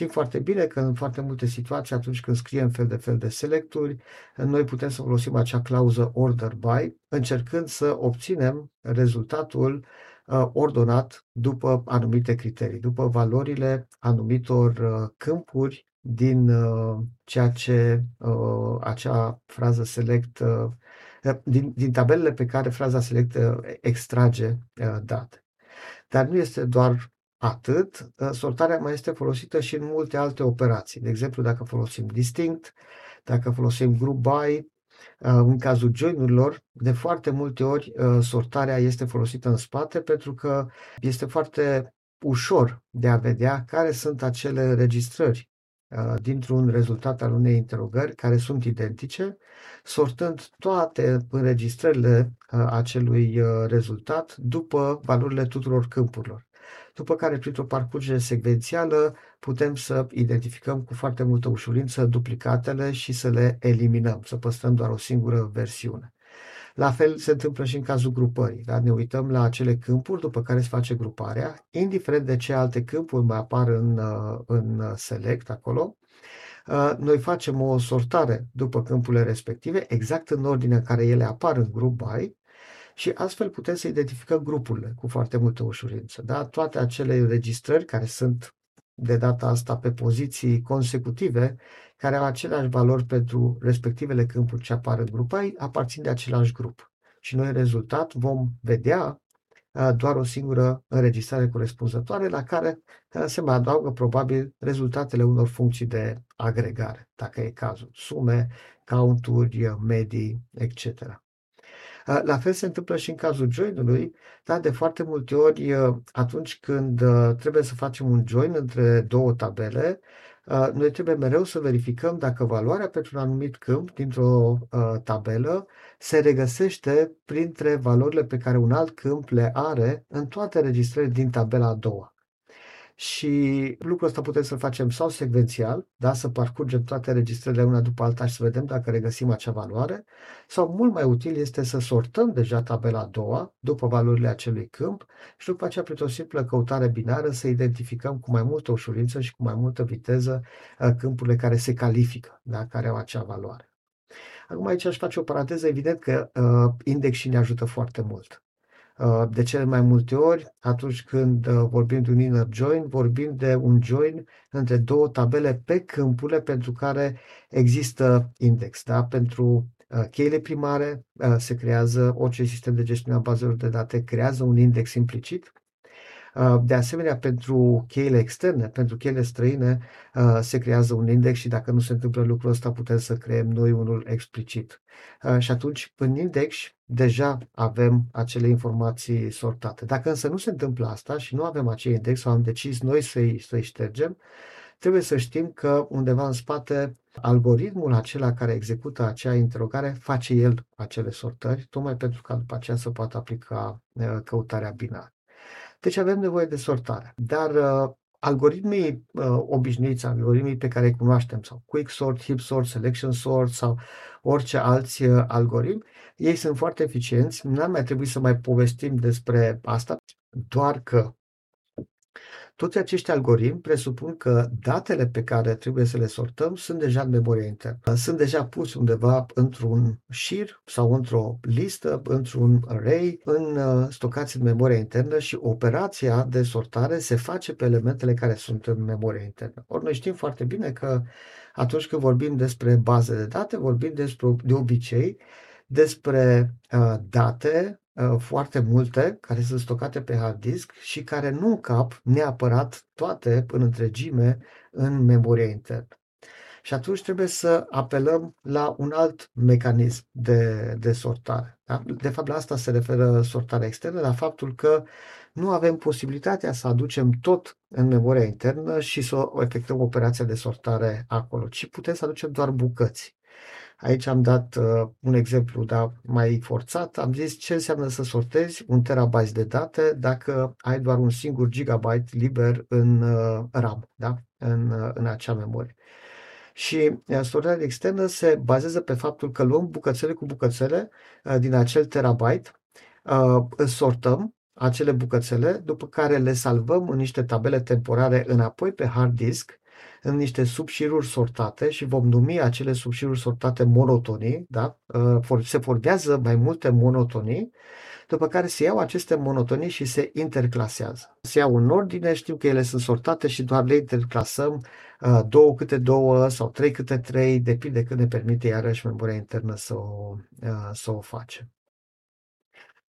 Știm foarte bine că în foarte multe situații, atunci când scriem fel de fel de selecturi, noi putem să folosim acea clauză order by, încercând să obținem rezultatul uh, ordonat după anumite criterii, după valorile anumitor uh, câmpuri din uh, ceea ce acea frază select, din, din tabelele pe care fraza select extrage date. Dar nu este doar Atât, ă, sortarea mai este folosită și în multe alte operații. De exemplu, dacă folosim distinct, dacă folosim group by, ă, în cazul join-urilor, de foarte multe ori ă, sortarea este folosită în spate pentru că este foarte ușor de a vedea care sunt acele registrări dintr-un rezultat al unei interogări care sunt identice, sortând toate înregistrările acelui rezultat după valorile tuturor câmpurilor după care printr-o parcurgere secvențială putem să identificăm cu foarte multă ușurință duplicatele și să le eliminăm, să păstrăm doar o singură versiune. La fel se întâmplă și în cazul grupării. Da? Ne uităm la acele câmpuri după care se face gruparea, indiferent de ce alte câmpuri mai apar în, uh, în select acolo, uh, noi facem o sortare după câmpurile respective, exact în ordinea în care ele apar în group by, și astfel putem să identificăm grupurile cu foarte multă ușurință. Da? Toate acele înregistrări care sunt de data asta pe poziții consecutive, care au aceleași valori pentru respectivele câmpuri ce apar în grupa, aparțin de același grup. Și noi, rezultat, vom vedea doar o singură înregistrare corespunzătoare la care se mai adaugă probabil rezultatele unor funcții de agregare, dacă e cazul, sume, counturi, medii, etc. La fel se întâmplă și în cazul join-ului, dar de foarte multe ori atunci când trebuie să facem un join între două tabele, noi trebuie mereu să verificăm dacă valoarea pentru un anumit câmp dintr-o tabelă se regăsește printre valorile pe care un alt câmp le are în toate registrările din tabela a doua. Și lucrul ăsta putem să-l facem sau secvențial, da? să parcurgem toate registrările una după alta și să vedem dacă regăsim acea valoare, sau mult mai util este să sortăm deja tabela a doua după valorile acelui câmp și după aceea, printr-o simplă căutare binară, să identificăm cu mai multă ușurință și cu mai multă viteză uh, câmpurile care se califică, da? care au acea valoare. Acum aici aș face o paranteză, evident că uh, indexii ne ajută foarte mult. Uh, de cele mai multe ori, atunci când uh, vorbim de un inner join, vorbim de un join între două tabele pe câmpurile pentru care există index. Da? Pentru uh, cheile primare se creează, orice sistem de gestiune a bazelor de date creează un index implicit Uh, de asemenea, pentru cheile externe, pentru cheile străine, uh, se creează un index și dacă nu se întâmplă lucrul ăsta, putem să creăm noi unul explicit. Uh, și atunci, în index, deja avem acele informații sortate. Dacă însă nu se întâmplă asta și nu avem acel index sau am decis noi să-i, să-i ștergem, trebuie să știm că undeva în spate algoritmul acela care execută acea interogare face el acele sortări, tocmai pentru ca după aceea să poată aplica căutarea binară. Deci avem nevoie de sortare. Dar uh, algoritmii uh, obișnuiți, algoritmii pe care îi cunoaștem, sau quick sort, heap sort, selection sort sau orice alți uh, algoritmi, ei sunt foarte eficienți. Nu ar mai trebui să mai povestim despre asta, doar că toți acești algoritmi presupun că datele pe care trebuie să le sortăm sunt deja în memoria internă. Sunt deja puse undeva într-un șir sau într-o listă, într-un array, în, uh, stocați în memoria internă și operația de sortare se face pe elementele care sunt în memoria internă. Ori noi știm foarte bine că atunci când vorbim despre baze de date, vorbim despre, de obicei despre uh, date Uh, foarte multe care sunt stocate pe hard disk și care nu cap neapărat toate în întregime în memoria internă. Și atunci trebuie să apelăm la un alt mecanism de, de sortare. Da? De fapt, la asta se referă sortarea externă, la faptul că nu avem posibilitatea să aducem tot în memoria internă și să efectuăm operația de sortare acolo, ci putem să aducem doar bucăți. Aici am dat uh, un exemplu da, mai forțat. Am zis ce înseamnă să sortezi un terabyte de date dacă ai doar un singur gigabyte liber în uh, RAM, da? în, uh, în acea memorie. Și uh, sortarea externă se bazează pe faptul că luăm bucățele cu bucățele uh, din acel terabyte, uh, sortăm acele bucățele, după care le salvăm în niște tabele temporare înapoi pe hard disk în niște subșiruri sortate și vom numi acele subșiruri sortate monotonii, da? Uh, se formează mai multe monotonii, după care se iau aceste monotonii și se interclasează. Se iau în ordine, știm că ele sunt sortate și doar le interclasăm uh, două câte două sau trei câte trei, depinde cât ne permite iarăși memoria internă să o, uh, să o facem.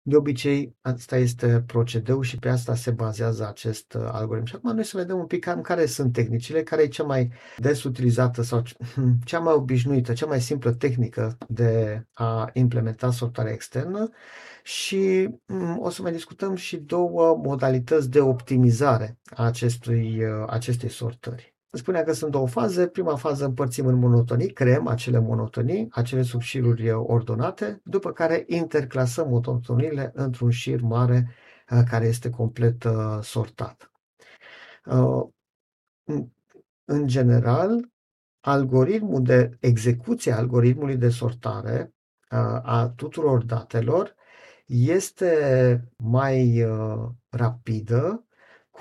De obicei, asta este procedeul și pe asta se bazează acest uh, algoritm. Și acum noi să vedem un pic cam care sunt tehnicile, care e cea mai des utilizată sau cea mai obișnuită, cea mai simplă tehnică de a implementa sortarea externă și mm, o să mai discutăm și două modalități de optimizare a acestui, uh, acestei sortări. Spunea că sunt două faze. Prima fază împărțim în monotonii, creăm acele monotonii, acele subșiruri ordonate, după care interclasăm monotoniile într-un șir mare uh, care este complet uh, sortat. Uh, în general, algoritmul de execuție a algoritmului de sortare a tuturor datelor este mai rapidă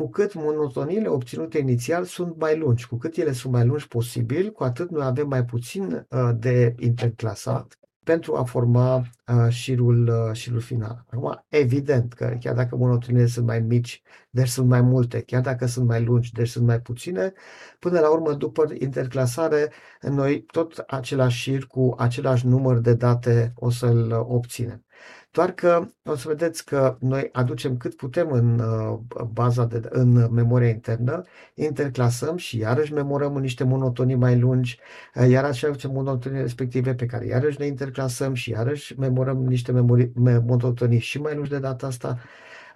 cu cât monotoniile obținute inițial sunt mai lungi. Cu cât ele sunt mai lungi posibil, cu atât noi avem mai puțin uh, de interclasat pentru a forma uh, șirul, uh, șirul final. Acum, evident că chiar dacă monotoniile sunt mai mici, deci sunt mai multe, chiar dacă sunt mai lungi, deci sunt mai puține, până la urmă, după interclasare, noi tot același șir cu același număr de date o să-l obținem. Doar că o să vedeți că noi aducem cât putem în uh, baza de, în memoria internă, interclasăm și iarăși memorăm în niște monotonii mai lungi, uh, iarăși aducem monotonii respective pe care iarăși le interclasăm și iarăși memorăm niște memori, monotonii și mai lungi de data asta.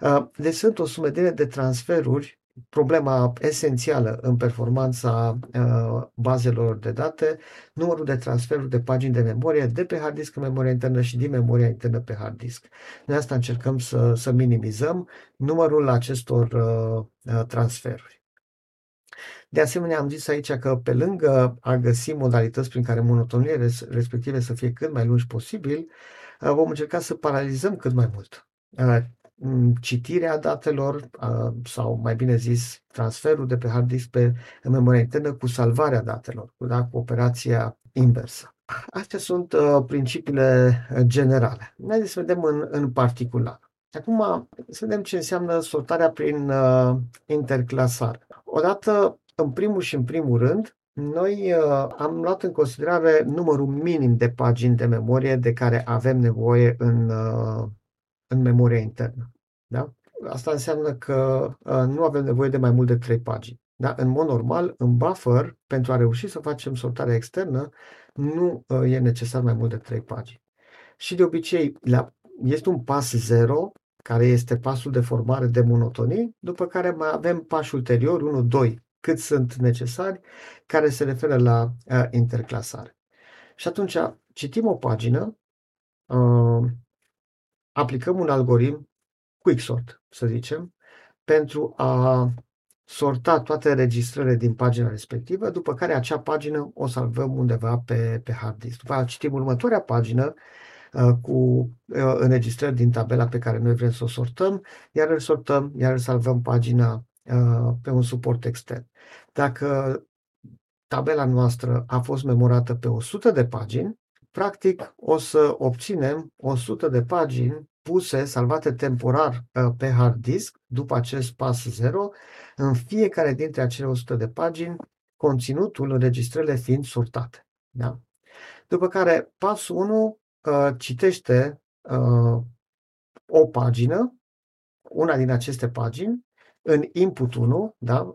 Uh, deci sunt o sumedenie de transferuri problema esențială în performanța uh, bazelor de date, numărul de transferuri de pagini de memorie de pe hard disk în memoria internă și din memoria internă pe hard disk. Noi asta încercăm să, să minimizăm numărul acestor uh, uh transferuri. De asemenea, am zis aici că pe lângă a găsi modalități prin care monotoniile respective să fie cât mai lungi posibil, uh, vom încerca să paralizăm cât mai mult uh, citirea datelor sau mai bine zis transferul de pe hard disk pe în memoria internă cu salvarea datelor, da, cu operația inversă. Astea sunt uh, principiile generale. Haideți să vedem în, în particular. Acum să vedem ce înseamnă sortarea prin uh, interclasare. Odată, în primul și în primul rând, noi uh, am luat în considerare numărul minim de pagini de memorie de care avem nevoie în, uh, în memoria internă. Da? Asta înseamnă că uh, nu avem nevoie de mai mult de 3 pagini. Da? În mod normal, în buffer, pentru a reuși să facem sortarea externă, nu uh, e necesar mai mult de 3 pagini. Și de obicei, la, este un pas 0, care este pasul de formare de monotonii, după care mai avem pași ulterior, 1, 2, cât sunt necesari, care se referă la uh, interclasare. Și atunci citim o pagină, uh, aplicăm un algoritm quicksort, să zicem, pentru a sorta toate registrările din pagina respectivă, după care acea pagină o salvăm undeva pe, pe hard disk. După aceea citim următoarea pagină uh, cu uh, înregistrări din tabela pe care noi vrem să o sortăm, iar îl sortăm, iar îl salvăm pagina uh, pe un suport extern. Dacă tabela noastră a fost memorată pe 100 de pagini, practic o să obținem 100 de pagini puse, salvate temporar uh, pe hard disk, după acest pas 0, în fiecare dintre acele 100 de pagini, conținutul, înregistrările fiind sortate. Da? După care, pasul 1 uh, citește uh, o pagină, una din aceste pagini, în input 1, da?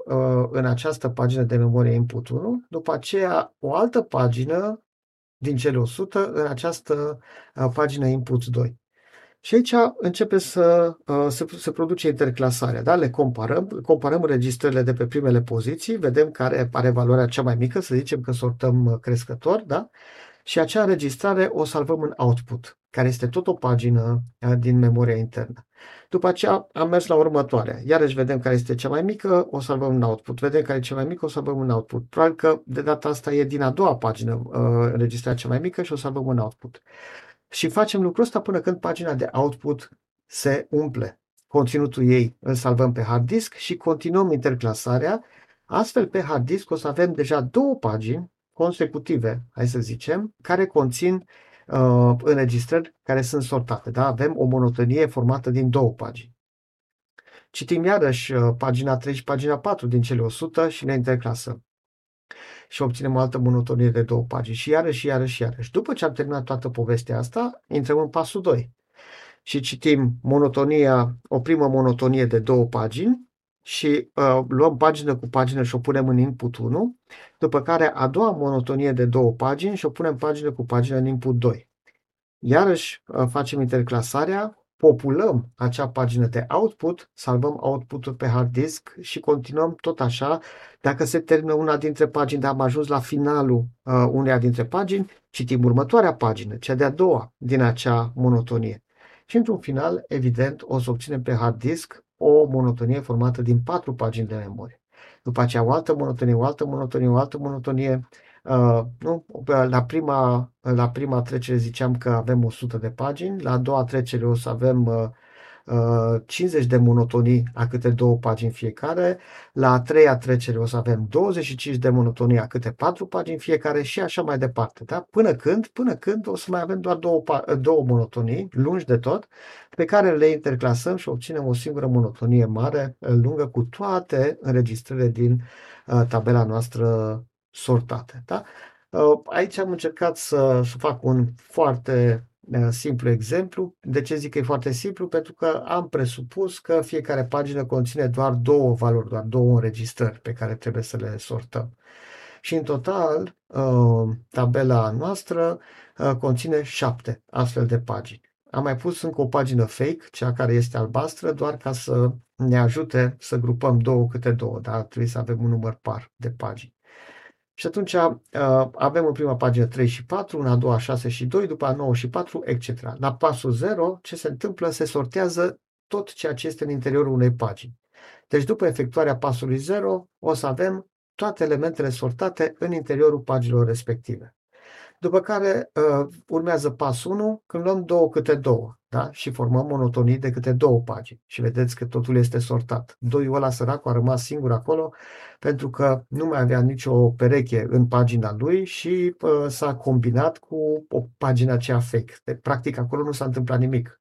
în această pagină de memorie input 1, după aceea o altă pagină din cele 100 în această pagină input 2. Și aici începe să se, se produce interclasarea. Da? Le comparăm, comparăm registrele de pe primele poziții, vedem care are valoarea cea mai mică, să zicem că sortăm crescător, da? Și acea înregistrare o salvăm în output, care este tot o pagină din memoria internă. După aceea am mers la următoarea. Iarăși vedem care este cea mai mică, o salvăm în output. Vedem care e cea mai mică, o salvăm în output. Probabil că de data asta e din a doua pagină uh, înregistrarea cea mai mică și o salvăm în output. Și facem lucrul ăsta până când pagina de output se umple. Conținutul ei îl salvăm pe hard disk și continuăm interclasarea. Astfel, pe hard disk o să avem deja două pagini consecutive, hai să zicem, care conțin uh, înregistrări care sunt sortate. Da? Avem o monotonie formată din două pagini. Citim iarăși uh, pagina 3 și pagina 4 din cele 100 și ne interclasăm. Și obținem o altă monotonie de două pagini. Și iarăși, și iarăși, și iarăși. După ce am terminat toată povestea asta, intrăm în pasul 2. Și citim monotonia, o primă monotonie de două pagini și uh, luăm pagină cu pagină și o punem în input 1, după care a doua monotonie de două pagini și o punem pagină cu pagină în input 2. Iarăși uh, facem interclasarea, populăm acea pagină de output, salvăm output-ul pe hard disk și continuăm tot așa. Dacă se termină una dintre pagini, dar am ajuns la finalul uh, uneia dintre pagini, citim următoarea pagină, cea de-a doua din acea monotonie. Și într-un final, evident, o să obținem pe hard disk o monotonie formată din patru pagini de memorie. După aceea o altă monotonie, o altă monotonie, o altă monotonie. Uh, nu? La, prima, la prima trecere ziceam că avem 100 de pagini, la a doua trecere o să avem uh, 50 uh, de monotonii a câte două pagini fiecare. La a treia trecere o să avem 25 de monotonii a câte patru pagini fiecare și așa mai departe. Da? Până când? Până când o să mai avem doar două, două monotonii lungi de tot, pe care le interclasăm și obținem o singură monotonie mare, lungă, cu toate înregistrările din uh, tabela noastră sortate. Da? Uh, aici am încercat să, să fac un foarte simplu exemplu. De ce zic că e foarte simplu? Pentru că am presupus că fiecare pagină conține doar două valori, doar două înregistrări pe care trebuie să le sortăm. Și în total, uh, tabela noastră uh, conține șapte astfel de pagini. Am mai pus încă o pagină fake, cea care este albastră, doar ca să ne ajute să grupăm două câte două, dar trebuie să avem un număr par de pagini. Și atunci uh, avem în prima pagină 3 și 4, în a doua 6 și 2, după a 9 și 4, etc. La pasul 0, ce se întâmplă? Se sortează tot ceea ce este în interiorul unei pagini. Deci după efectuarea pasului 0, o să avem toate elementele sortate în interiorul paginilor respective. După care uh, urmează pasul 1, când luăm două câte două da? și formăm monotonii de câte două pagini. Și vedeți că totul este sortat. Doiul ăla săracul a rămas singur acolo pentru că nu mai avea nicio pereche în pagina lui și uh, s-a combinat cu o pagină aceea fake. De, practic acolo nu s-a întâmplat nimic.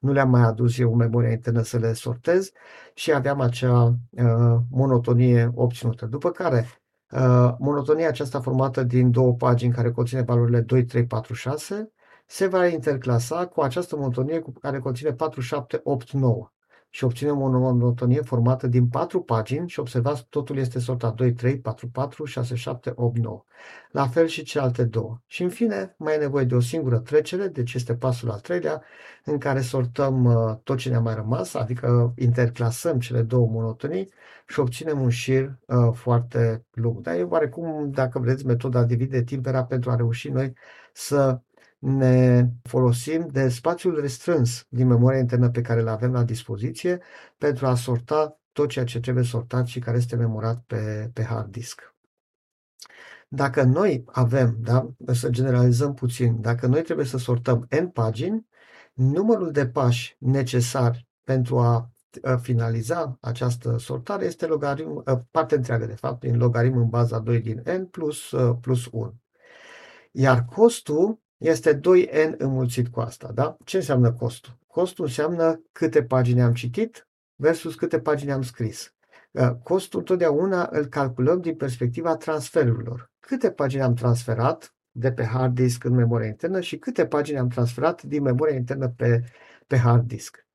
Nu le-am mai adus eu în memoria internă să le sortez și aveam acea uh, monotonie obținută. După care Uh, monotonia aceasta formată din două pagini care conține valorile 2, 3, 4, 6 se va interclasa cu această monotonie care conține 4, 7, 8, 9 și obținem o monotonie formată din patru pagini și observați totul este sortat 2, 3, 4, 4, 6, 7, 8, 9. La fel și celelalte două. Și în fine, mai e nevoie de o singură trecere, deci este pasul al treilea, în care sortăm uh, tot ce ne-a mai rămas, adică interclasăm cele două monotonii și obținem un șir uh, foarte lung. Dar e oarecum, dacă vreți, metoda divide timpera pentru a reuși noi să ne folosim de spațiul restrâns din memoria internă pe care îl avem la dispoziție pentru a sorta tot ceea ce trebuie sortat și care este memorat pe, pe hard disk. Dacă noi avem, da, să generalizăm puțin, dacă noi trebuie să sortăm n pagini, numărul de pași necesari pentru a finaliza această sortare este logaritm, parte întreagă, de fapt, din logaritm în baza 2 din n plus, plus 1. Iar costul este 2n înmulțit cu asta. Da? Ce înseamnă costul? Costul înseamnă câte pagini am citit versus câte pagini am scris. Uh, costul totdeauna îl calculăm din perspectiva transferurilor. Câte pagini am transferat de pe hard disk în memoria internă și câte pagini am transferat din memoria internă pe, pe hard disk.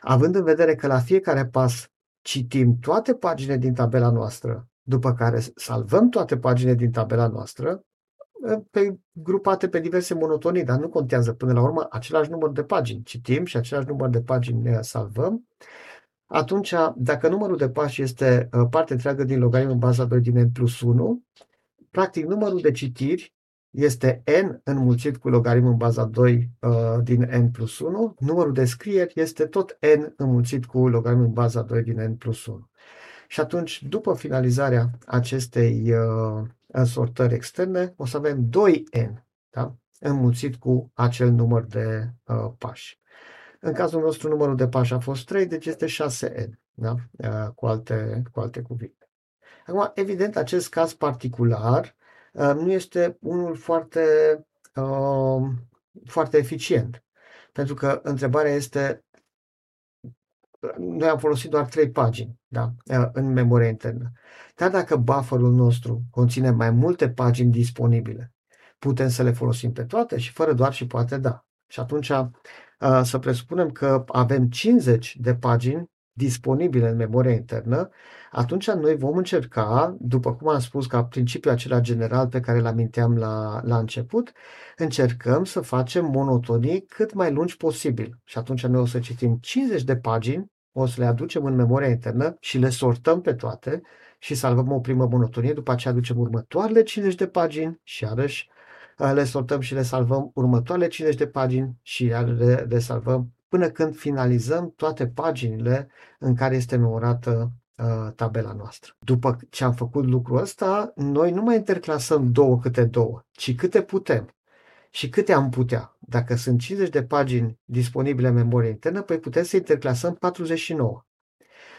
Având în vedere că la fiecare pas citim toate paginile din tabela noastră, după care salvăm toate paginile din tabela noastră, pe, grupate pe diverse monotonii, dar nu contează până la urmă același număr de pagini. Citim și același număr de pagini ne salvăm. Atunci, dacă numărul de pași este uh, parte întreagă din logaritmul baza 2 din n plus 1, practic numărul de citiri este n înmulțit cu logaritm în baza 2 uh, din n plus 1, numărul de scrieri este tot n înmulțit cu logaritm în baza 2 din n plus 1. Și atunci, după finalizarea acestei uh, însortări externe, o să avem 2n, da? înmulțit cu acel număr de uh, pași. În cazul nostru, numărul de pași a fost 3, deci este 6n, da? uh, cu, alte, cu alte cuvinte. Acum, evident, acest caz particular uh, nu este unul foarte, uh, foarte eficient. Pentru că întrebarea este noi am folosit doar trei pagini da, în memoria internă. Dar dacă bufferul nostru conține mai multe pagini disponibile, putem să le folosim pe toate și fără doar și poate da. Și atunci să presupunem că avem 50 de pagini disponibile în memoria internă, atunci noi vom încerca, după cum am spus, ca principiul acela general pe care îl aminteam la, la început, încercăm să facem monotonii cât mai lungi posibil. Și atunci noi o să citim 50 de pagini o să le aducem în memoria internă și le sortăm pe toate și salvăm o primă monotonie, după aceea aducem următoarele 50 de pagini și iarăși uh, le sortăm și le salvăm următoarele 50 de pagini și iar le, le salvăm până când finalizăm toate paginile în care este numărată uh, tabela noastră. După ce am făcut lucrul ăsta, noi nu mai interclasăm două câte două, ci câte putem. Și câte am putea? Dacă sunt 50 de pagini disponibile în memorie internă, păi putem să interclasăm 49.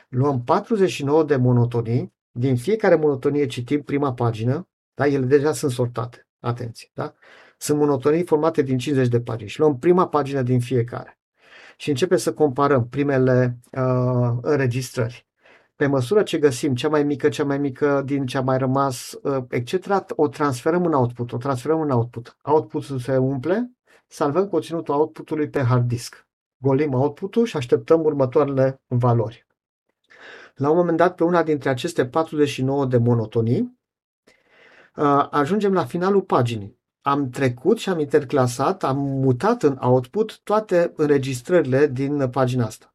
Luăm 49 de monotonii, din fiecare monotonie citim prima pagină, da? ele deja sunt sortate, atenție, da? Sunt monotonii formate din 50 de pagini și luăm prima pagină din fiecare. Și începem să comparăm primele uh, înregistrări pe măsură ce găsim cea mai mică, cea mai mică din ce a mai rămas, uh, etc., o transferăm în output, o transferăm în output. Outputul se umple, salvăm conținutul outputului pe hard disk. Golim outputul și așteptăm următoarele valori. La un moment dat, pe una dintre aceste 49 de monotonii, uh, ajungem la finalul paginii. Am trecut și am interclasat, am mutat în output toate înregistrările din pagina asta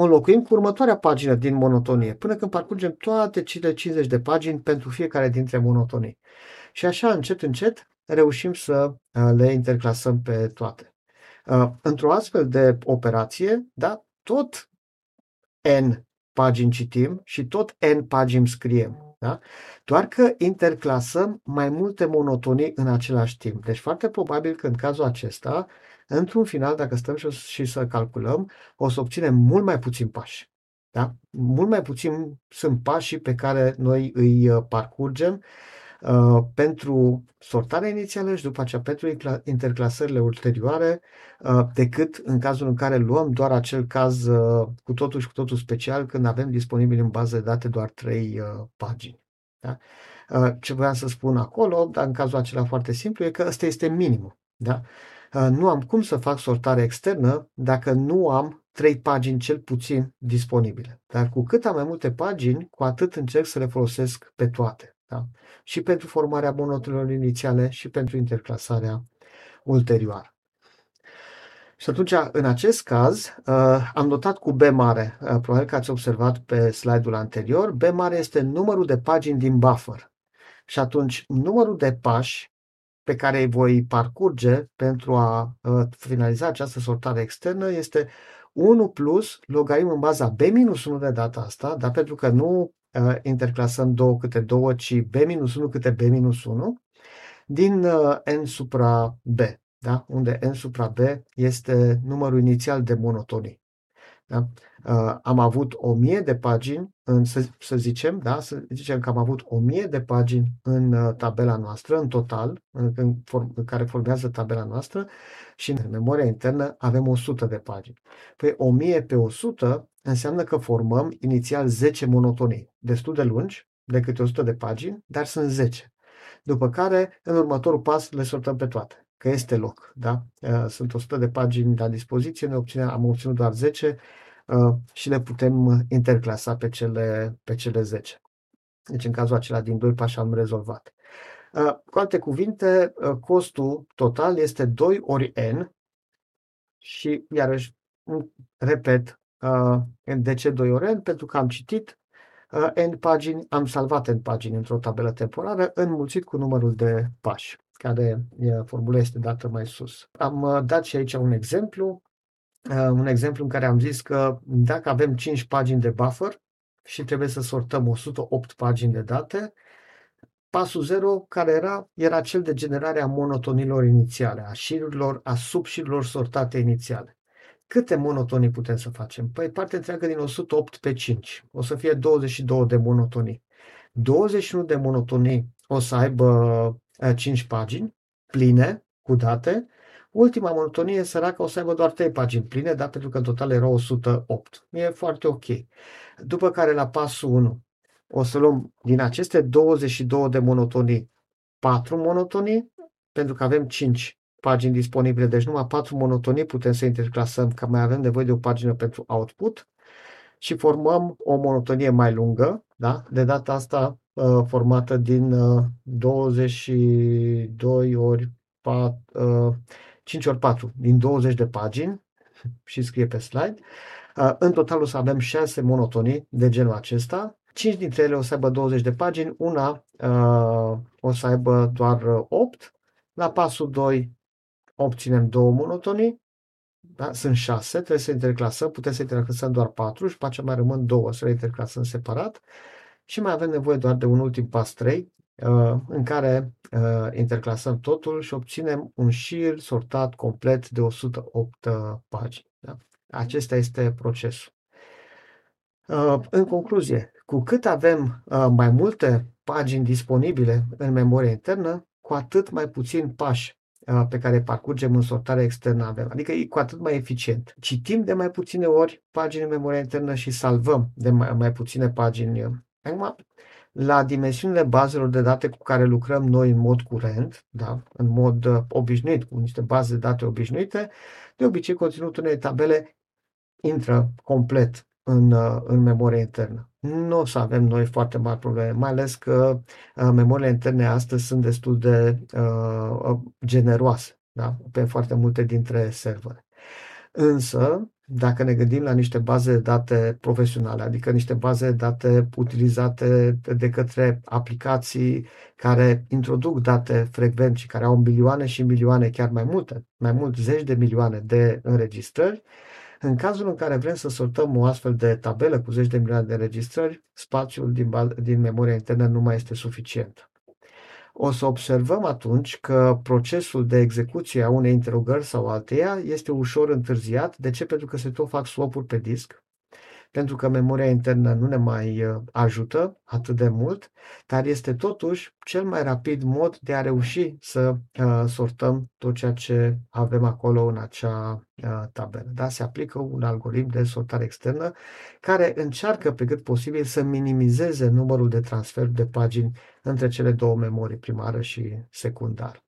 o înlocuim cu următoarea pagină din monotonie, până când parcurgem toate cele 50 de pagini pentru fiecare dintre monotonii. Și așa, încet, încet, reușim să uh, le interclasăm pe toate. Uh, într-o astfel de operație, da, tot N pagini citim și tot N pagini scriem. Da? Doar că interclasăm mai multe monotonii în același timp. Deci foarte probabil că în cazul acesta într-un final, dacă stăm și să calculăm, o să obținem mult mai puțin pași. Da? Mult mai puțin sunt pașii pe care noi îi uh, parcurgem uh, pentru sortarea inițială și după aceea pentru interclasările ulterioare, uh, decât în cazul în care luăm doar acel caz uh, cu totul și cu totul special, când avem disponibil în bază de date doar trei uh, pagini. Da? Uh, ce voiam să spun acolo, dar în cazul acela foarte simplu, e că ăsta este minimul. Da? Nu am cum să fac sortare externă dacă nu am trei pagini cel puțin disponibile. Dar cu cât am mai multe pagini, cu atât încerc să le folosesc pe toate. Da? Și pentru formarea monotelor inițiale și pentru interclasarea ulterioară. Și atunci, în acest caz, am notat cu B mare, probabil că ați observat pe slide-ul anterior, B mare este numărul de pagini din buffer. Și atunci, numărul de pași pe care îi voi parcurge pentru a uh, finaliza această sortare externă este 1 plus logaritm în baza b minus 1 de data asta, dar pentru că nu uh, interclasăm 2 câte 2, ci b minus 1 câte b minus 1, din uh, n supra b, da? unde n supra b este numărul inițial de monotonii. Da? Uh, am avut 1000 de pagini, în, să, să zicem, da? să zicem că am avut 1000 de pagini în uh, tabela noastră, în total, în, în, form, în care formează tabela noastră și în memoria internă avem 100 de pagini. Păi 1000 pe 100 înseamnă că formăm inițial 10 monotonii, destul de lungi, de câte 100 de pagini, dar sunt 10. După care, în următorul pas, le sortăm pe toate că este loc. Da? Uh, sunt 100 de pagini la dispoziție, ne obține, am obținut doar 10 uh, și le putem interclasa pe cele, pe cele 10. Deci în cazul acela din 2 pași am rezolvat. Uh, cu alte cuvinte, costul total este 2 ori n și iarăși repet de ce 2 ori n? Pentru că am citit n pagini, am salvat n pagini într-o tabelă temporară înmulțit cu numărul de pași. care formula este dată mai sus. Am dat și aici un exemplu, un exemplu în care am zis că dacă avem 5 pagini de buffer și trebuie să sortăm 108 pagini de date, pasul 0 care era, era cel de generare a monotonilor inițiale, a șirurilor, a subșirurilor sortate inițiale. Câte monotonii putem să facem? Păi parte întreagă din 108 pe 5. O să fie 22 de monotonii. 21 de monotonii o să aibă 5 pagini pline cu date. Ultima monotonie săracă o să aibă doar 3 pagini pline, dar pentru că în total erau 108. E foarte ok. După care la pasul 1 o să luăm din aceste 22 de monotonii 4 monotonii, pentru că avem 5 pagini disponibile, deci numai 4 monotonii putem să interclasăm, că mai avem nevoie de o pagină pentru output și formăm o monotonie mai lungă, da? de data asta uh, formată din uh, 22 ori 4, uh, 5 ori 4, din 20 de pagini și scrie pe slide. Uh, în total o să avem 6 monotonii de genul acesta. 5 dintre ele o să aibă 20 de pagini, una uh, o să aibă doar 8. La pasul 2 obținem două monotonii, da? sunt 6, trebuie să interclasăm, putem să interclasăm doar 4 și pe aceea mai rămân două să le interclasăm separat și mai avem nevoie doar de un ultim pas 3 uh, în care uh, interclasăm totul și obținem un șir sortat complet de 108 pagini. Da? Acesta este procesul. În concluzie, cu cât avem mai multe pagini disponibile în memoria internă, cu atât mai puțin pași pe care parcurgem în sortarea externă avem. Adică e cu atât mai eficient. Citim de mai puține ori pagini în memoria internă și salvăm de mai, mai puține pagini. Acum, la dimensiunile bazelor de date cu care lucrăm noi în mod curent, da, în mod uh, obișnuit, cu niște baze de date obișnuite, de obicei conținutul unei tabele intră complet în, uh, în memoria internă. Nu o să avem noi foarte mari probleme, mai ales că uh, memoriile interne astăzi sunt destul de uh, generoase da? pe foarte multe dintre servere. Însă, dacă ne gândim la niște baze de date profesionale, adică niște baze de date utilizate de către aplicații care introduc date frecvent și care au milioane și milioane, chiar mai multe, mai mult zeci de milioane de înregistrări, în cazul în care vrem să sortăm o astfel de tabelă cu zeci de milioane de înregistrări, spațiul din, din memoria internă nu mai este suficient. O să observăm atunci că procesul de execuție a unei interogări sau alteia este ușor întârziat. De ce? Pentru că se tot fac swap-uri pe disc pentru că memoria internă nu ne mai uh, ajută atât de mult, dar este totuși cel mai rapid mod de a reuși să uh, sortăm tot ceea ce avem acolo în acea uh, tabelă. Da? Se aplică un algoritm de sortare externă care încearcă pe cât posibil să minimizeze numărul de transfer de pagini între cele două memorii, primară și secundară.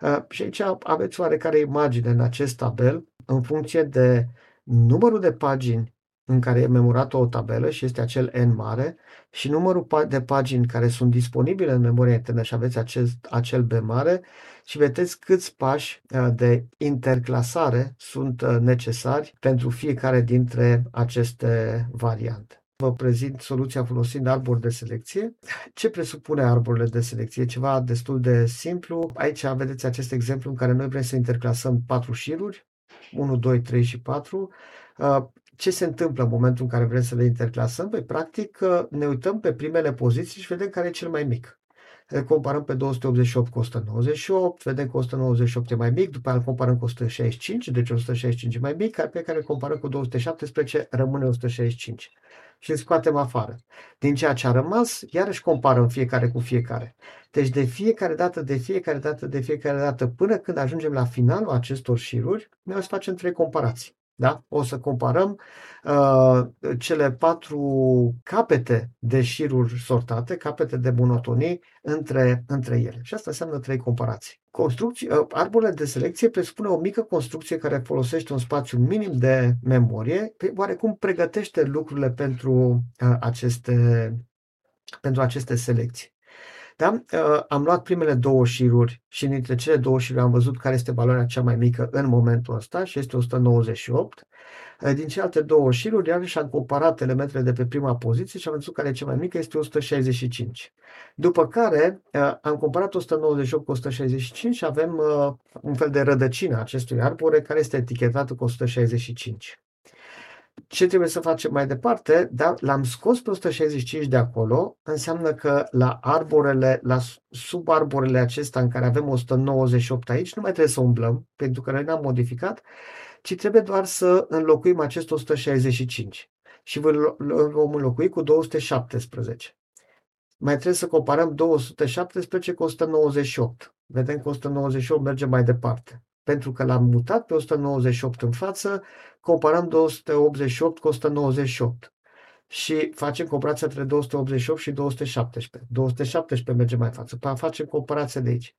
Uh, și aici aveți oarecare imagine în acest tabel în funcție de numărul de pagini în care e memorată o tabelă și este acel N mare și numărul de pagini care sunt disponibile în memoria internă și aveți acest, acel B mare și vedeți câți pași uh, de interclasare sunt uh, necesari pentru fiecare dintre aceste variante. Vă prezint soluția folosind arbori de selecție. Ce presupune arborile de selecție? Ceva destul de simplu. Aici vedeți acest exemplu în care noi vrem să interclasăm patru șiruri, 1, 2, 3 și 4 ce se întâmplă în momentul în care vrem să le interclasăm? Păi, practic, ne uităm pe primele poziții și vedem care e cel mai mic. Le comparăm pe 288 cu 198, vedem că 198 e mai mic, după aceea îl comparăm cu 165, deci 165 e mai mic, pe care îl comparăm cu 217, rămâne 165. Și îl scoatem afară. Din ceea ce a rămas, iarăși comparăm fiecare cu fiecare. Deci de fiecare dată, de fiecare dată, de fiecare dată, până când ajungem la finalul acestor șiruri, noi o să facem trei comparații. Da? O să comparăm uh, cele patru capete de șiruri sortate, capete de monotonii între, între ele. Și asta înseamnă trei comparații. Construcții, uh, arborele de selecție presupune o mică construcție care folosește un spațiu minim de memorie, oarecum pregătește lucrurile pentru uh, aceste, pentru aceste selecții. Da? Am luat primele două șiruri și dintre cele două șiruri am văzut care este valoarea cea mai mică în momentul ăsta și este 198. Din celelalte două șiruri, iarăși am comparat elementele de pe prima poziție și am văzut care e cea mai mică, este 165. După care am comparat 198 cu 165 și avem un fel de rădăcină a acestui arbore care este etichetată cu 165 ce trebuie să facem mai departe, da, l-am scos pe 165 de acolo, înseamnă că la arborele, la subarborele acesta în care avem 198 aici, nu mai trebuie să umblăm, pentru că noi n-am modificat, ci trebuie doar să înlocuim acest 165 și vom înlocui cu 217. Mai trebuie să comparăm 217 cu 198. Vedem că 198 merge mai departe pentru că l-am mutat pe 198 în față, comparăm 288 cu 198 și facem comparația între 288 și 217. 217 merge mai în față. Facem comparația de aici.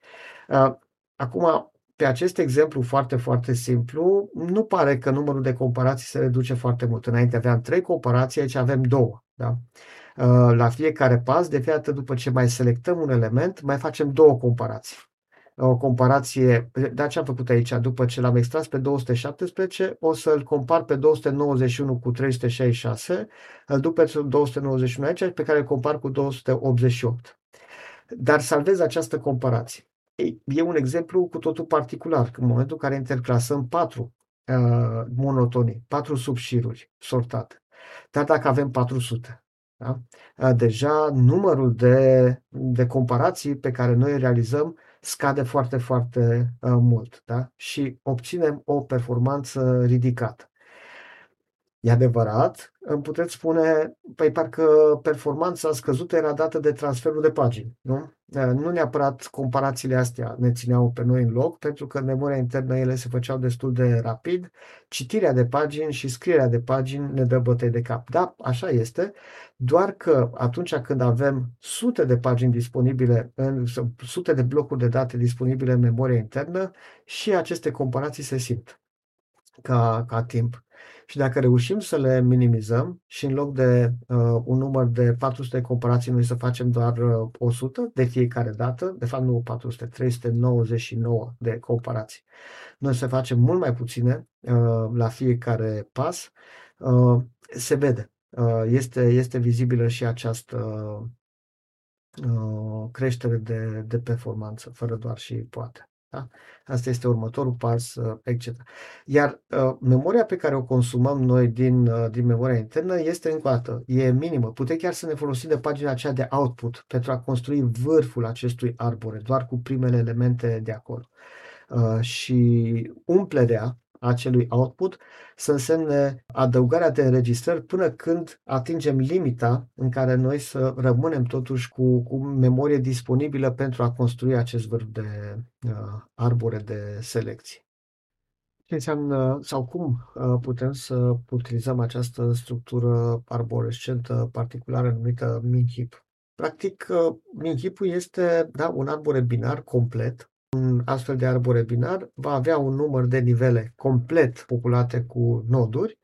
Acum, pe acest exemplu foarte, foarte simplu, nu pare că numărul de comparații se reduce foarte mult. Înainte aveam trei comparații, aici avem două. Da? La fiecare pas, de fiecare după ce mai selectăm un element, mai facem două comparații o comparație, de ce am făcut aici? După ce l-am extras pe 217, o să-l compar pe 291 cu 366, îl duc pe 291 aici, pe care îl compar cu 288. Dar salvez această comparație. E un exemplu cu totul particular, în momentul în care interclasăm patru uh, monotonii, patru subșiruri sortate. Dar dacă avem 400, da? Uh, deja numărul de, de comparații pe care noi îl realizăm scade foarte, foarte uh, mult da? și obținem o performanță ridicată. E adevărat, îmi puteți spune, păi parcă performanța scăzută era dată de transferul de pagini, nu? Nu neapărat comparațiile astea ne țineau pe noi în loc, pentru că în memoria internă ele se făceau destul de rapid, citirea de pagini și scrierea de pagini ne dă bătăi de cap. Da, așa este, doar că atunci când avem sute de pagini disponibile, în, sute de blocuri de date disponibile în memoria internă, și aceste comparații se simt ca, ca timp. Și dacă reușim să le minimizăm și în loc de uh, un număr de 400 de comparații, noi să facem doar uh, 100 de fiecare dată, de fapt nu 400, 399 de comparații. Noi să facem mult mai puține uh, la fiecare pas, uh, se vede. Uh, este, este vizibilă și această uh, creștere de, de performanță, fără doar și poate. Da? Asta este următorul pas, uh, etc. Iar uh, memoria pe care o consumăm noi din, uh, din memoria internă este încă o dată, e minimă. Putem chiar să ne folosim de pagina aceea de output pentru a construi vârful acestui arbore, doar cu primele elemente de acolo. Uh, și umplerea acelui output să însemne adăugarea de înregistrări până când atingem limita în care noi să rămânem totuși cu, cu memorie disponibilă pentru a construi acest vârf de uh, arbore de selecție. Ce înseamnă sau cum uh, putem să utilizăm această structură arborescentă particulară numită min-heap? Practic, uh, min-heap-ul este da, un arbore binar complet un astfel de arbore binar va avea un număr de nivele complet populate cu noduri.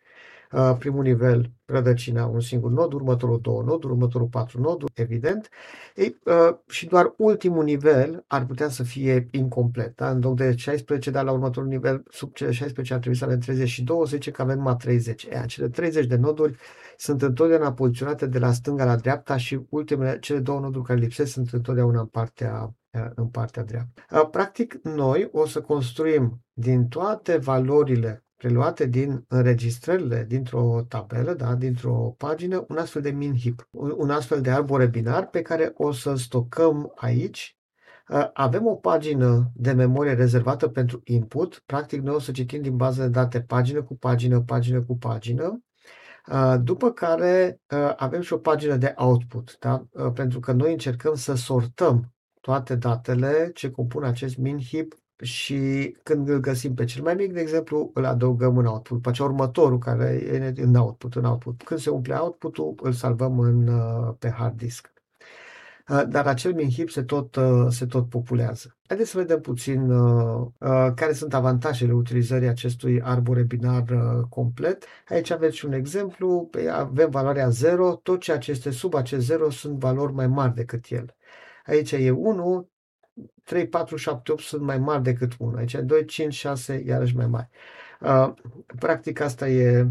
Uh, primul nivel, rădăcina, un singur nod, următorul două noduri, următorul patru noduri, evident. Ei, uh, și doar ultimul nivel ar putea să fie incomplet. Da? În loc de 16, dar la următorul nivel, sub cele 16 ar trebui să avem 32, zice că avem numai 30. E, acele 30 de noduri sunt întotdeauna poziționate de la stânga la dreapta și ultimele, cele două noduri care lipsesc sunt întotdeauna în partea în partea dreaptă. Practic, noi o să construim din toate valorile preluate din înregistrările dintr-o tabelă, da, dintr-o pagină, un astfel de min-heap, un astfel de arbore binar pe care o să stocăm aici. Avem o pagină de memorie rezervată pentru input, practic noi o să citim din bază de date pagină cu pagină, pagină cu pagină, după care avem și o pagină de output, da? pentru că noi încercăm să sortăm toate datele ce compun acest min heap și când îl găsim pe cel mai mic, de exemplu, îl adăugăm în output. Pe aceea următorul care e în output, în output. Când se umple output-ul, îl salvăm în, uh, pe hard disk. Uh, dar acel min heap se tot, uh, se tot populează. Haideți să vedem puțin uh, uh, care sunt avantajele utilizării acestui arbore binar uh, complet. Aici aveți un exemplu, avem valoarea 0, tot ceea ce este sub acest 0 sunt valori mai mari decât el. Aici e 1, 3, 4, 7, 8 sunt mai mari decât 1. Aici 2, 5, 6, iarăși mai mari. Uh, practic asta e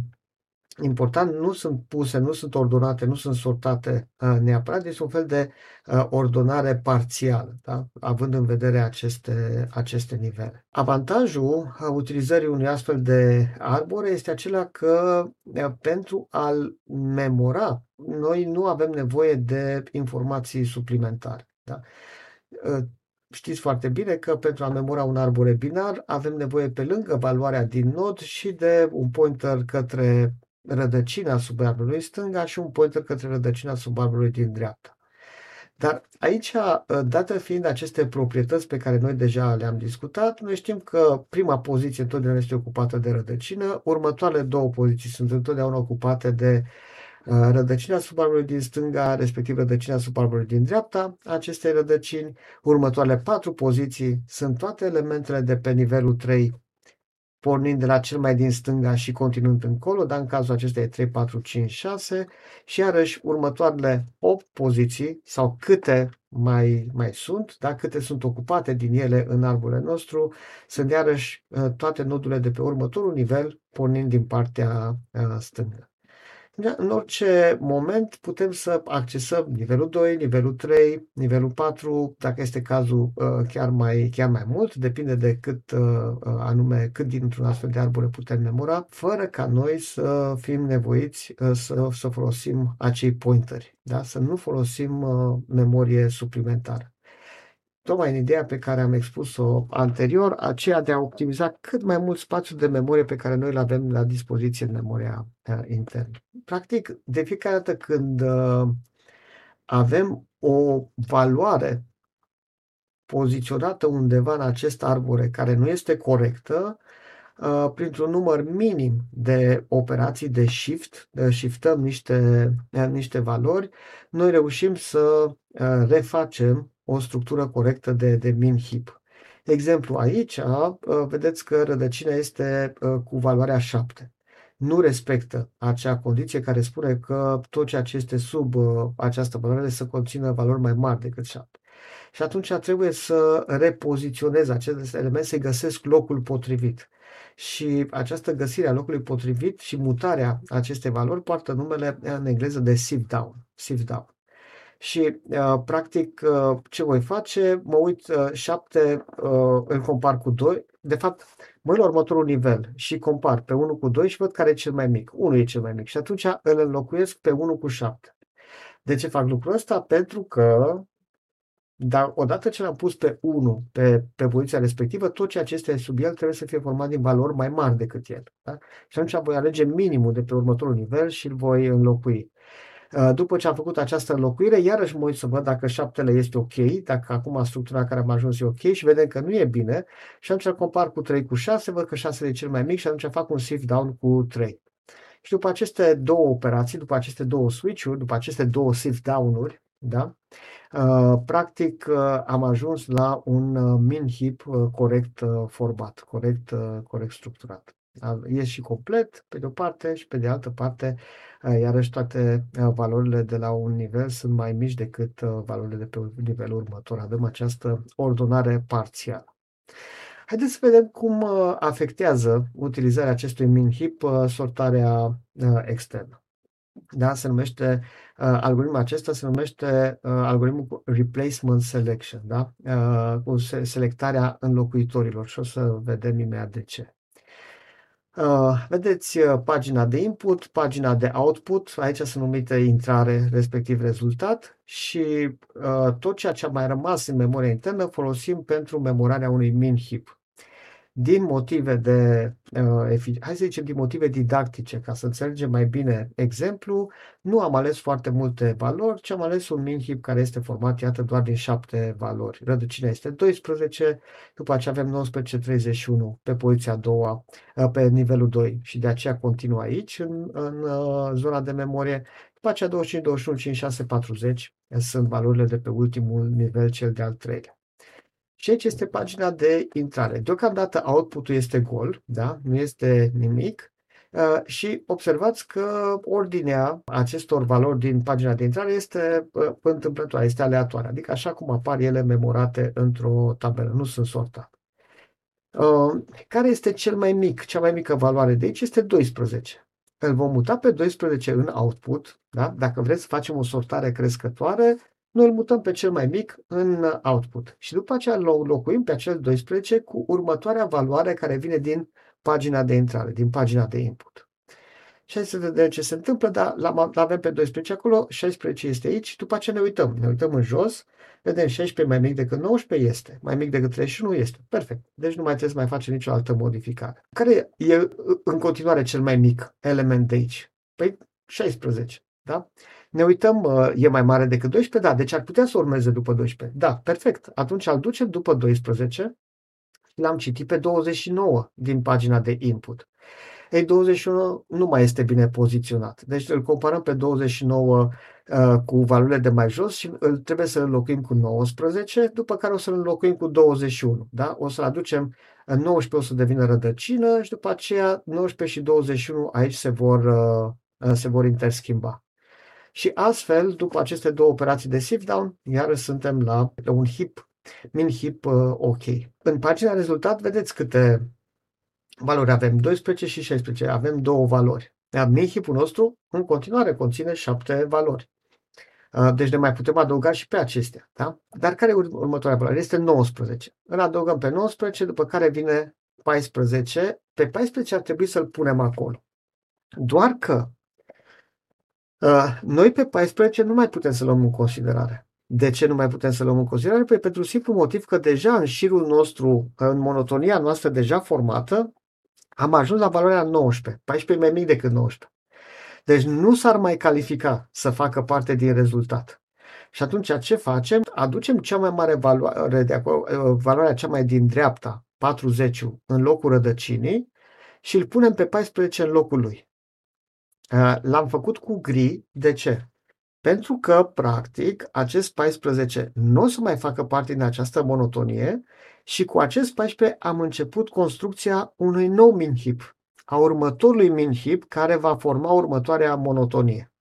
important, nu sunt puse, nu sunt ordonate, nu sunt sortate uh, neapărat, este un fel de uh, ordonare parțială, da? având în vedere aceste, aceste nivele. Avantajul utilizării unui astfel de arbore este acela că pentru a-l memora, noi nu avem nevoie de informații suplimentare. Da? Știți foarte bine că pentru a memora un arbore binar avem nevoie pe lângă valoarea din nod și de un pointer către rădăcina subarbului stânga și un pointer către rădăcina subarbului din dreapta. Dar aici, dată fiind aceste proprietăți pe care noi deja le-am discutat, noi știm că prima poziție întotdeauna este ocupată de rădăcină, următoarele două poziții sunt întotdeauna ocupate de uh, rădăcina subarbului din stânga, respectiv rădăcina subarbului din dreapta acestei rădăcini. Următoarele patru poziții sunt toate elementele de pe nivelul 3 pornind de la cel mai din stânga și continuând încolo, dar în cazul acesta e 3, 4, 5, 6 și iarăși următoarele 8 poziții sau câte mai, mai sunt, da? câte sunt ocupate din ele în arbole nostru, sunt iarăși uh, toate nodurile de pe următorul nivel, pornind din partea uh, stângă. În orice moment putem să accesăm nivelul 2, nivelul 3, nivelul 4, dacă este cazul uh, chiar mai, chiar mai mult, depinde de cât uh, uh, anume, cât dintr-un astfel de arbore putem memora, fără ca noi să fim nevoiți să, să folosim acei pointeri, da? să nu folosim memorie suplimentară tocmai în ideea pe care am expus-o anterior, aceea de a optimiza cât mai mult spațiu de memorie pe care noi îl avem la dispoziție în memoria uh, internă. Practic, de fiecare dată când uh, avem o valoare poziționată undeva în acest arbore care nu este corectă, uh, printr-un număr minim de operații de shift, de shiftăm niște, niște valori, noi reușim să refacem o structură corectă de, de min heap. De exemplu, aici vedeți că rădăcina este cu valoarea 7. Nu respectă acea condiție care spune că tot ceea ce este sub această valoare să conțină valori mai mari decât 7. Și atunci trebuie să repoziționez acest element, să-i găsesc locul potrivit. Și această găsire a locului potrivit și mutarea acestei valori poartă numele în engleză de sift down. Sift down și uh, practic uh, ce voi face? Mă uit uh, 7, uh, îl compar cu 2. De fapt, mă la următorul nivel și compar pe 1 cu 2 și văd care e cel mai mic. 1 e cel mai mic și atunci îl înlocuiesc pe 1 cu 7. De ce fac lucrul ăsta? Pentru că dar odată ce l-am pus pe 1 pe, pe poziția respectivă, tot ceea ce este sub el trebuie să fie format din valori mai mari decât el. Da? Și atunci voi alege minimul de pe următorul nivel și îl voi înlocui. Uh, după ce am făcut această înlocuire, iarăși mă uit să văd dacă șaptele este ok, dacă acum structura care am ajuns e ok și vedem că nu e bine și atunci compar cu 3 cu 6, văd că 6 e cel mai mic și atunci fac un shift down cu 3. Și după aceste două operații, după aceste două switch-uri, după aceste două shift down-uri, da? Uh, practic uh, am ajuns la un uh, min heap uh, corect uh, format, corect, uh, corect structurat. E și complet, pe de o parte, și pe de altă parte, iarăși toate valorile de la un nivel sunt mai mici decât valorile de pe nivelul următor. Avem această ordonare parțială. Haideți să vedem cum afectează utilizarea acestui min heap sortarea externă. Da, se numește, uh, algoritmul acesta se numește uh, algoritmul replacement selection, da? Uh, cu selectarea înlocuitorilor și o să vedem imediat de ce. Uh, vedeți uh, pagina de input, pagina de output, aici sunt numite intrare, respectiv rezultat. Și uh, tot ceea ce a mai rămas în memoria internă folosim pentru memorarea unui min heap din motive de, uh, hai să zicem, din motive didactice, ca să înțelegem mai bine exemplu, nu am ales foarte multe valori, ci am ales un min heap care este format, iată, doar din șapte valori. Rădăcina este 12, după aceea avem 19, 31 pe poziția a doua, uh, pe nivelul 2 și de aceea continuă aici, în, în uh, zona de memorie. După aceea 25, 21, 56, 40 sunt valorile de pe ultimul nivel, cel de-al treilea. Și aici este pagina de intrare. Deocamdată output-ul este gol, da? nu este nimic. Uh, și observați că ordinea acestor valori din pagina de intrare este uh, întâmplătoare, este aleatoare, adică așa cum apar ele memorate într-o tabelă, nu sunt sortate. Uh, care este cel mai mic, cea mai mică valoare de aici? Este 12. Îl vom muta pe 12 în output, da? dacă vreți să facem o sortare crescătoare, noi îl mutăm pe cel mai mic în output și după aceea îl locuim pe acel 12 cu următoarea valoare care vine din pagina de intrare, din pagina de input. Și hai să vedem ce se întâmplă, dar l-avem pe 12 acolo, 16 este aici, după aceea ne uităm, ne uităm în jos, vedem 16 mai mic decât 19 este, mai mic decât 31 este, perfect. Deci nu mai trebuie să mai facem nicio altă modificare. Care e în continuare cel mai mic element de aici? Păi 16, da? Ne uităm, uh, e mai mare decât 12? Da, deci ar putea să urmeze după 12. Da, perfect. Atunci îl ducem după 12 l-am citit pe 29 din pagina de input. Ei, 21 nu mai este bine poziționat. Deci îl comparăm pe 29 uh, cu valorile de mai jos și îl, trebuie să-l înlocuim cu 19, după care o să-l înlocuim cu 21. Da? O să-l aducem în 19 o să devină rădăcină și după aceea 19 și 21 aici se vor, uh, uh, se vor interschimba. Și astfel, după aceste două operații de shift down, iară suntem la un hip min-hip uh, OK. În pagina rezultat vedeți câte valori avem, 12 și 16, avem două valori. Iar min-hipul nostru în continuare conține 7 valori. Uh, deci ne mai putem adăuga și pe acestea. Da? Dar care e următoarea valoare? Este 19. Îl adăugăm pe 19, după care vine 14. Pe 14 ar trebui să-l punem acolo. Doar că uh, noi pe 14 nu mai putem să luăm în considerare. De ce nu mai putem să luăm în considerare? Păi pentru simplu motiv că deja în șirul nostru, în monotonia noastră deja formată, am ajuns la valoarea 19, 14 mai mic decât 19. Deci nu s-ar mai califica să facă parte din rezultat. Și atunci ce facem? Aducem cea mai mare valoare de acolo, valoarea cea mai din dreapta, 40 în locul rădăcinii și îl punem pe 14 în locul lui. L-am făcut cu gri. De ce? Pentru că, practic, acest 14 nu o să mai facă parte din această monotonie și cu acest 14 am început construcția unui nou min-hip, a următorului min-hip care va forma următoarea monotonie.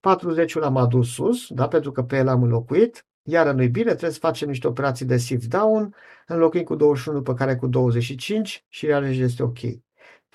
40 l-am adus sus, da, pentru că pe el am înlocuit, iar nu-i bine, trebuie să facem niște operații de shift down, înlocuim cu 21, după care cu 25 și iarăși este ok.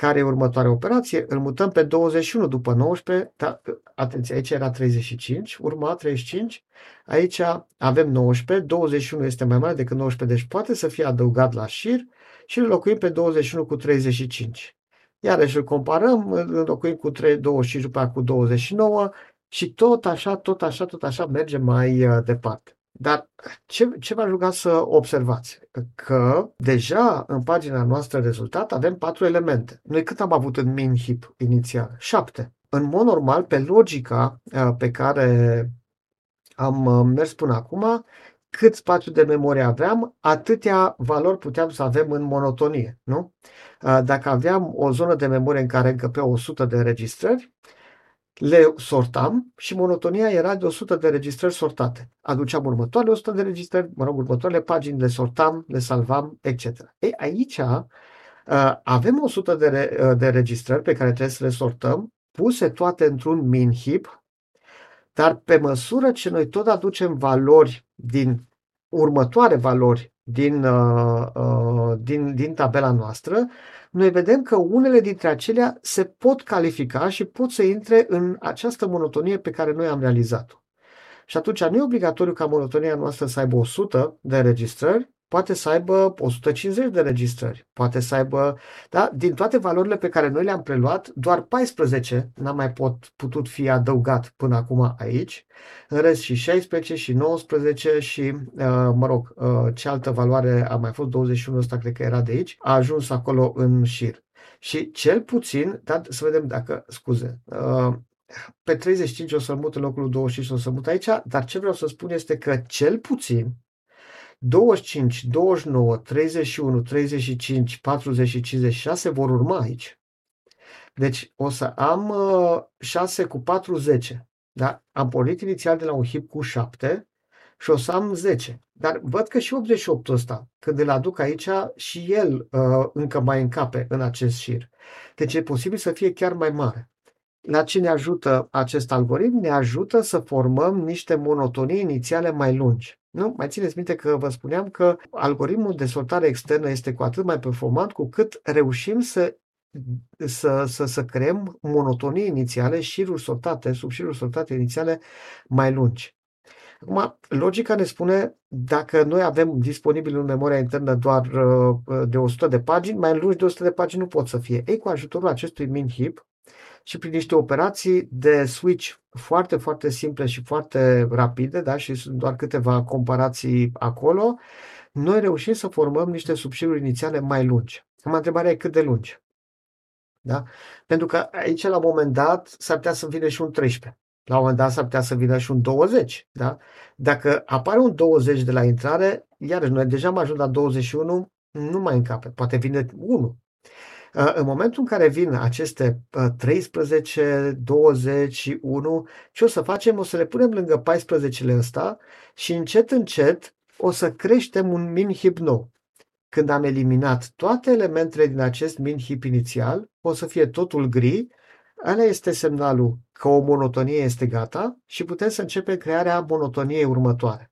Care e următoarea operație? Îl mutăm pe 21 după 19, da, atenție, aici era 35, urma 35, aici avem 19, 21 este mai mare decât 19, deci poate să fie adăugat la șir și îl locuim pe 21 cu 35. Iarăși îl comparăm, îl înlocuim cu 3, 25 după cu 29 și tot așa, tot așa, tot așa merge mai uh, departe. Dar ce, ce v-aș ruga să observați? Că deja în pagina noastră rezultat avem patru elemente. Noi cât am avut în min-hip inițial? Șapte. În mod normal, pe logica uh, pe care am uh, mers până acum, cât spațiu de memorie aveam, atâtea valori puteam să avem în monotonie. Nu? Uh, dacă aveam o zonă de memorie în care încăpea 100 de înregistrări, le sortam și monotonia era de 100 de registrări sortate. Aduceam următoarele 100 de registrări, mă rog, următoarele pagini, le sortam, le salvam, etc. Ei, aici uh, avem 100 de, re, uh, de registrări pe care trebuie să le sortăm, puse toate într-un min heap, dar pe măsură ce noi tot aducem valori din următoare valori din, uh, uh, din, din tabela noastră, noi vedem că unele dintre acelea se pot califica și pot să intre în această monotonie pe care noi am realizat-o. Și atunci nu e obligatoriu ca monotonia noastră să aibă 100 de înregistrări, poate să aibă 150 de registrări, poate să aibă, da, din toate valorile pe care noi le-am preluat, doar 14 n-a mai pot, putut fi adăugat până acum aici, în rest și 16 și 19 și, uh, mă rog, uh, ce altă valoare a mai fost, 21 ăsta cred că era de aici, a ajuns acolo în șir. Și cel puțin, da, să vedem dacă, scuze, uh, pe 35 o să mut în locul 25 o să mut aici, dar ce vreau să spun este că cel puțin 25, 29, 31, 35, 40 și 56 vor urma aici. Deci o să am uh, 6 cu 4, 10. Da? Am pornit inițial de la un hip cu 7 și o să am 10. Dar văd că și 88 ăsta, când îl aduc aici, și el uh, încă mai încape în acest șir. Deci e posibil să fie chiar mai mare. La ce ne ajută acest algoritm? Ne ajută să formăm niște monotonii inițiale mai lungi. Nu? Mai țineți minte că vă spuneam că algoritmul de sortare externă este cu atât mai performant cu cât reușim să, să, să, să creăm monotonii inițiale, șiruri sortate, subșiruri sortate inițiale mai lungi. Acum, logica ne spune, dacă noi avem disponibil în memoria internă doar uh, de 100 de pagini, mai lungi de 100 de pagini nu pot să fie. Ei, cu ajutorul acestui min heap și prin niște operații de switch foarte, foarte simple și foarte rapide, da, și sunt doar câteva comparații acolo, noi reușim să formăm niște subșiruri inițiale mai lungi. Acum, întrebarea e cât de lungi. Da? Pentru că aici, la un moment dat, s-ar putea să vină și un 13. La un moment dat s-ar putea să vină și un 20. Da? Dacă apare un 20 de la intrare, iarăși noi deja am ajuns la 21, nu mai încape. Poate vine 1. Uh, în momentul în care vin aceste 13, 21, ce o să facem? O să le punem lângă 14-le ăsta și încet, încet o să creștem un min hip nou. Când am eliminat toate elementele din acest min hip inițial, o să fie totul gri Ăla este semnalul că o monotonie este gata și putem să începem crearea monotoniei următoare.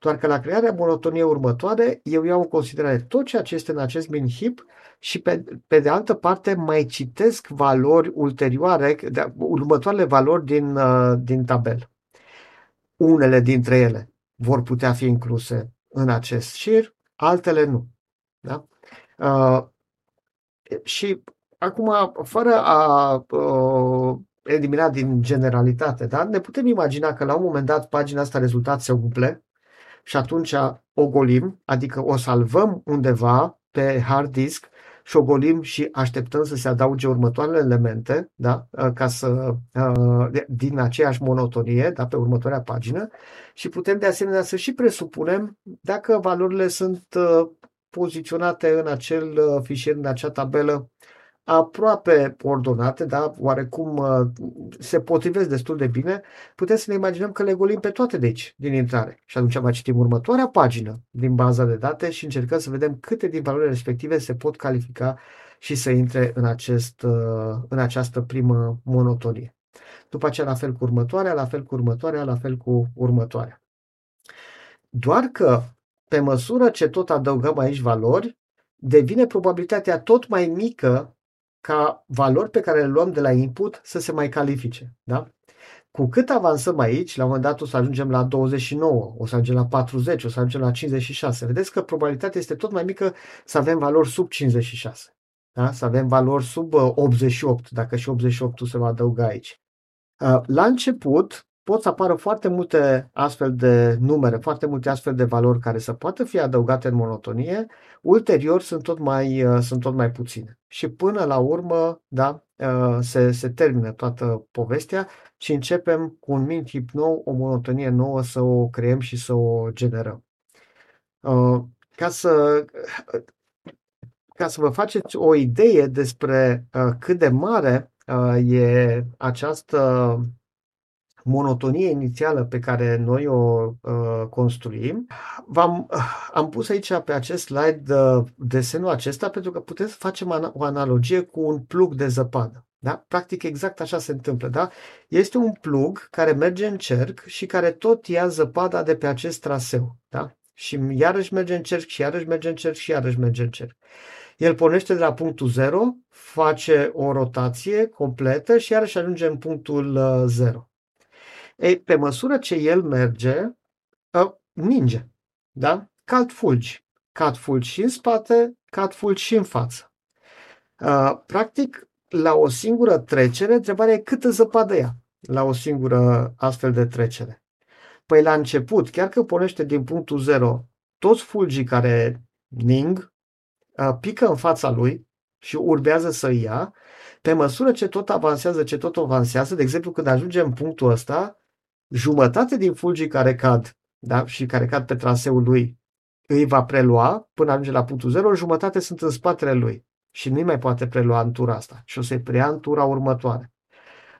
Doar că la crearea monotoniei următoare, eu iau în considerare tot ceea ce este în acest min hip și pe, pe de altă parte mai citesc valori ulterioare, de, următoarele valori din, uh, din tabel. Unele dintre ele vor putea fi incluse în acest șir, altele nu. Da? Uh, și Acum, fără a uh, elimina din generalitate, da? ne putem imagina că la un moment dat pagina asta rezultat se umple și atunci o golim, adică o salvăm undeva pe hard disk și o golim și așteptăm să se adauge următoarele elemente, da? ca să, din aceeași monotonie, da? pe următoarea pagină și putem de asemenea să și presupunem dacă valorile sunt poziționate în acel fișier, în acea tabelă aproape ordonate, da, oarecum uh, se potrivesc destul de bine, putem să ne imaginăm că le golim pe toate de aici, din intrare. Și atunci mai citim următoarea pagină din baza de date și încercăm să vedem câte din valorile respective se pot califica și să intre în, acest, uh, în această primă monotonie. După aceea la fel cu următoarea, la fel cu următoarea, la fel cu următoarea. Doar că pe măsură ce tot adăugăm aici valori, devine probabilitatea tot mai mică ca valori pe care le luăm de la input să se mai califice. Da? Cu cât avansăm aici, la un moment dat o să ajungem la 29, o să ajungem la 40, o să ajungem la 56. Vedeți că probabilitatea este tot mai mică să avem valori sub 56. Da? Să avem valori sub 88, uh, dacă și 88 se va adăuga aici. Uh, la început, pot să apară foarte multe astfel de numere, foarte multe astfel de valori care să poată fi adăugate în monotonie, ulterior sunt tot mai, uh, sunt tot mai puține. Și până la urmă, da, uh, se, se termină toată povestea și începem cu un min tip nou, o monotonie nouă să o creăm și să o generăm. Uh, ca să, ca să vă faceți o idee despre cât de mare e această monotonie inițială pe care noi o uh, construim. V-am, uh, am pus aici pe acest slide uh, desenul acesta pentru că putem să facem ana- o analogie cu un plug de zăpadă. Da? Practic exact așa se întâmplă. Da? Este un plug care merge în cerc și care tot ia zăpada de pe acest traseu. Da? Și iarăși merge în cerc și iarăși merge în cerc și iarăși merge în cerc. El pornește de la punctul 0, face o rotație completă și iarăși ajunge în punctul 0. Uh, ei, pe măsură ce el merge, uh, ninge. Da? Cad fulgi. Cad fulgi și în spate, cad fulgi și în față. Uh, practic, la o singură trecere, întrebarea e câtă zăpadă ia la o singură astfel de trecere. Păi la început, chiar că pornește din punctul 0, toți fulgii care ning uh, pică în fața lui și urbează să ia, pe măsură ce tot avansează, ce tot avansează, de exemplu când ajungem în punctul ăsta, jumătate din fulgii care cad da? și care cad pe traseul lui îi va prelua până ajunge la punctul 0, jumătate sunt în spatele lui și nu mai poate prelua în tura asta și o să-i preia în tura următoare.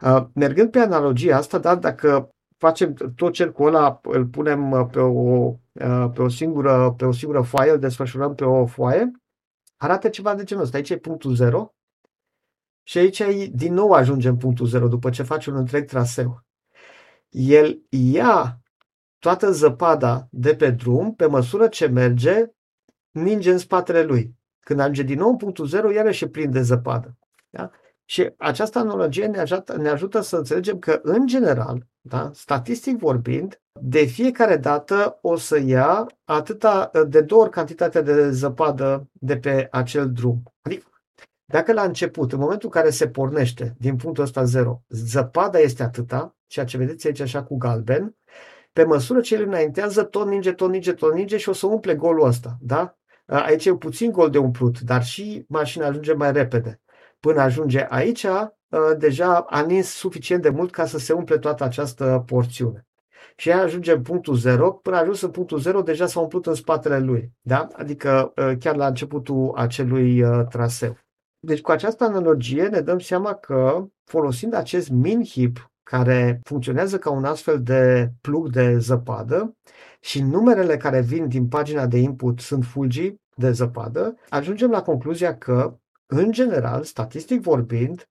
Uh, mergând pe analogia asta, da, dacă facem tot cercul ăla, îl punem pe o, pe o, singură, pe o singură foaie, îl desfășurăm pe o foaie, arată ceva de genul ăsta. Aici e punctul 0 și aici din nou ajungem punctul 0 după ce faci un întreg traseu. El ia toată zăpada de pe drum, pe măsură ce merge, ninge în spatele lui. Când ajunge din nou în punctul 0, iarăși e plin de zăpadă. Da? Și această analogie ne ajută, ne ajută să înțelegem că, în general, da, statistic vorbind, de fiecare dată o să ia atâta, de două ori cantitatea de zăpadă de pe acel drum. Adică, dacă la început, în momentul în care se pornește din punctul ăsta zero, zăpada este atâta, ceea ce vedeți aici așa cu galben, pe măsură ce el înaintează, tot ninge, tot ninge, tot ninge și o să umple golul ăsta. Da? Aici e puțin gol de umplut, dar și mașina ajunge mai repede. Până ajunge aici, deja a nins suficient de mult ca să se umple toată această porțiune. Și ea ajunge în punctul 0, până a ajuns în punctul 0 deja s-a umplut în spatele lui, da? adică chiar la începutul acelui traseu. Deci cu această analogie ne dăm seama că folosind acest min hip care funcționează ca un astfel de plug de zăpadă și numerele care vin din pagina de input sunt fulgii de zăpadă, ajungem la concluzia că, în general, statistic vorbind,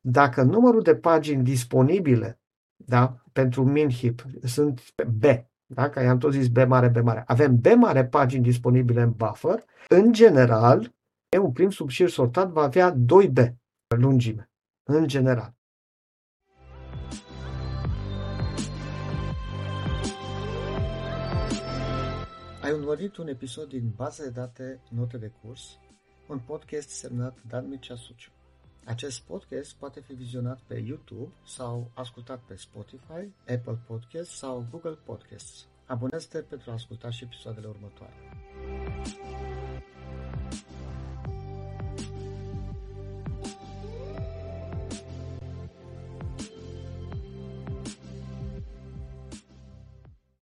dacă numărul de pagini disponibile da, pentru MinHip sunt B, da, că i-am tot zis B mare, B mare, avem B mare pagini disponibile în buffer, în general, un prim subșir sortat va avea 2B lungime, în general. Ai urmărit un episod din Baza de date Note de curs, un podcast semnat Dan Mircea Suciu. Acest podcast poate fi vizionat pe YouTube sau ascultat pe Spotify, Apple Podcasts sau Google Podcasts. Abonează-te pentru a asculta și episoadele următoare.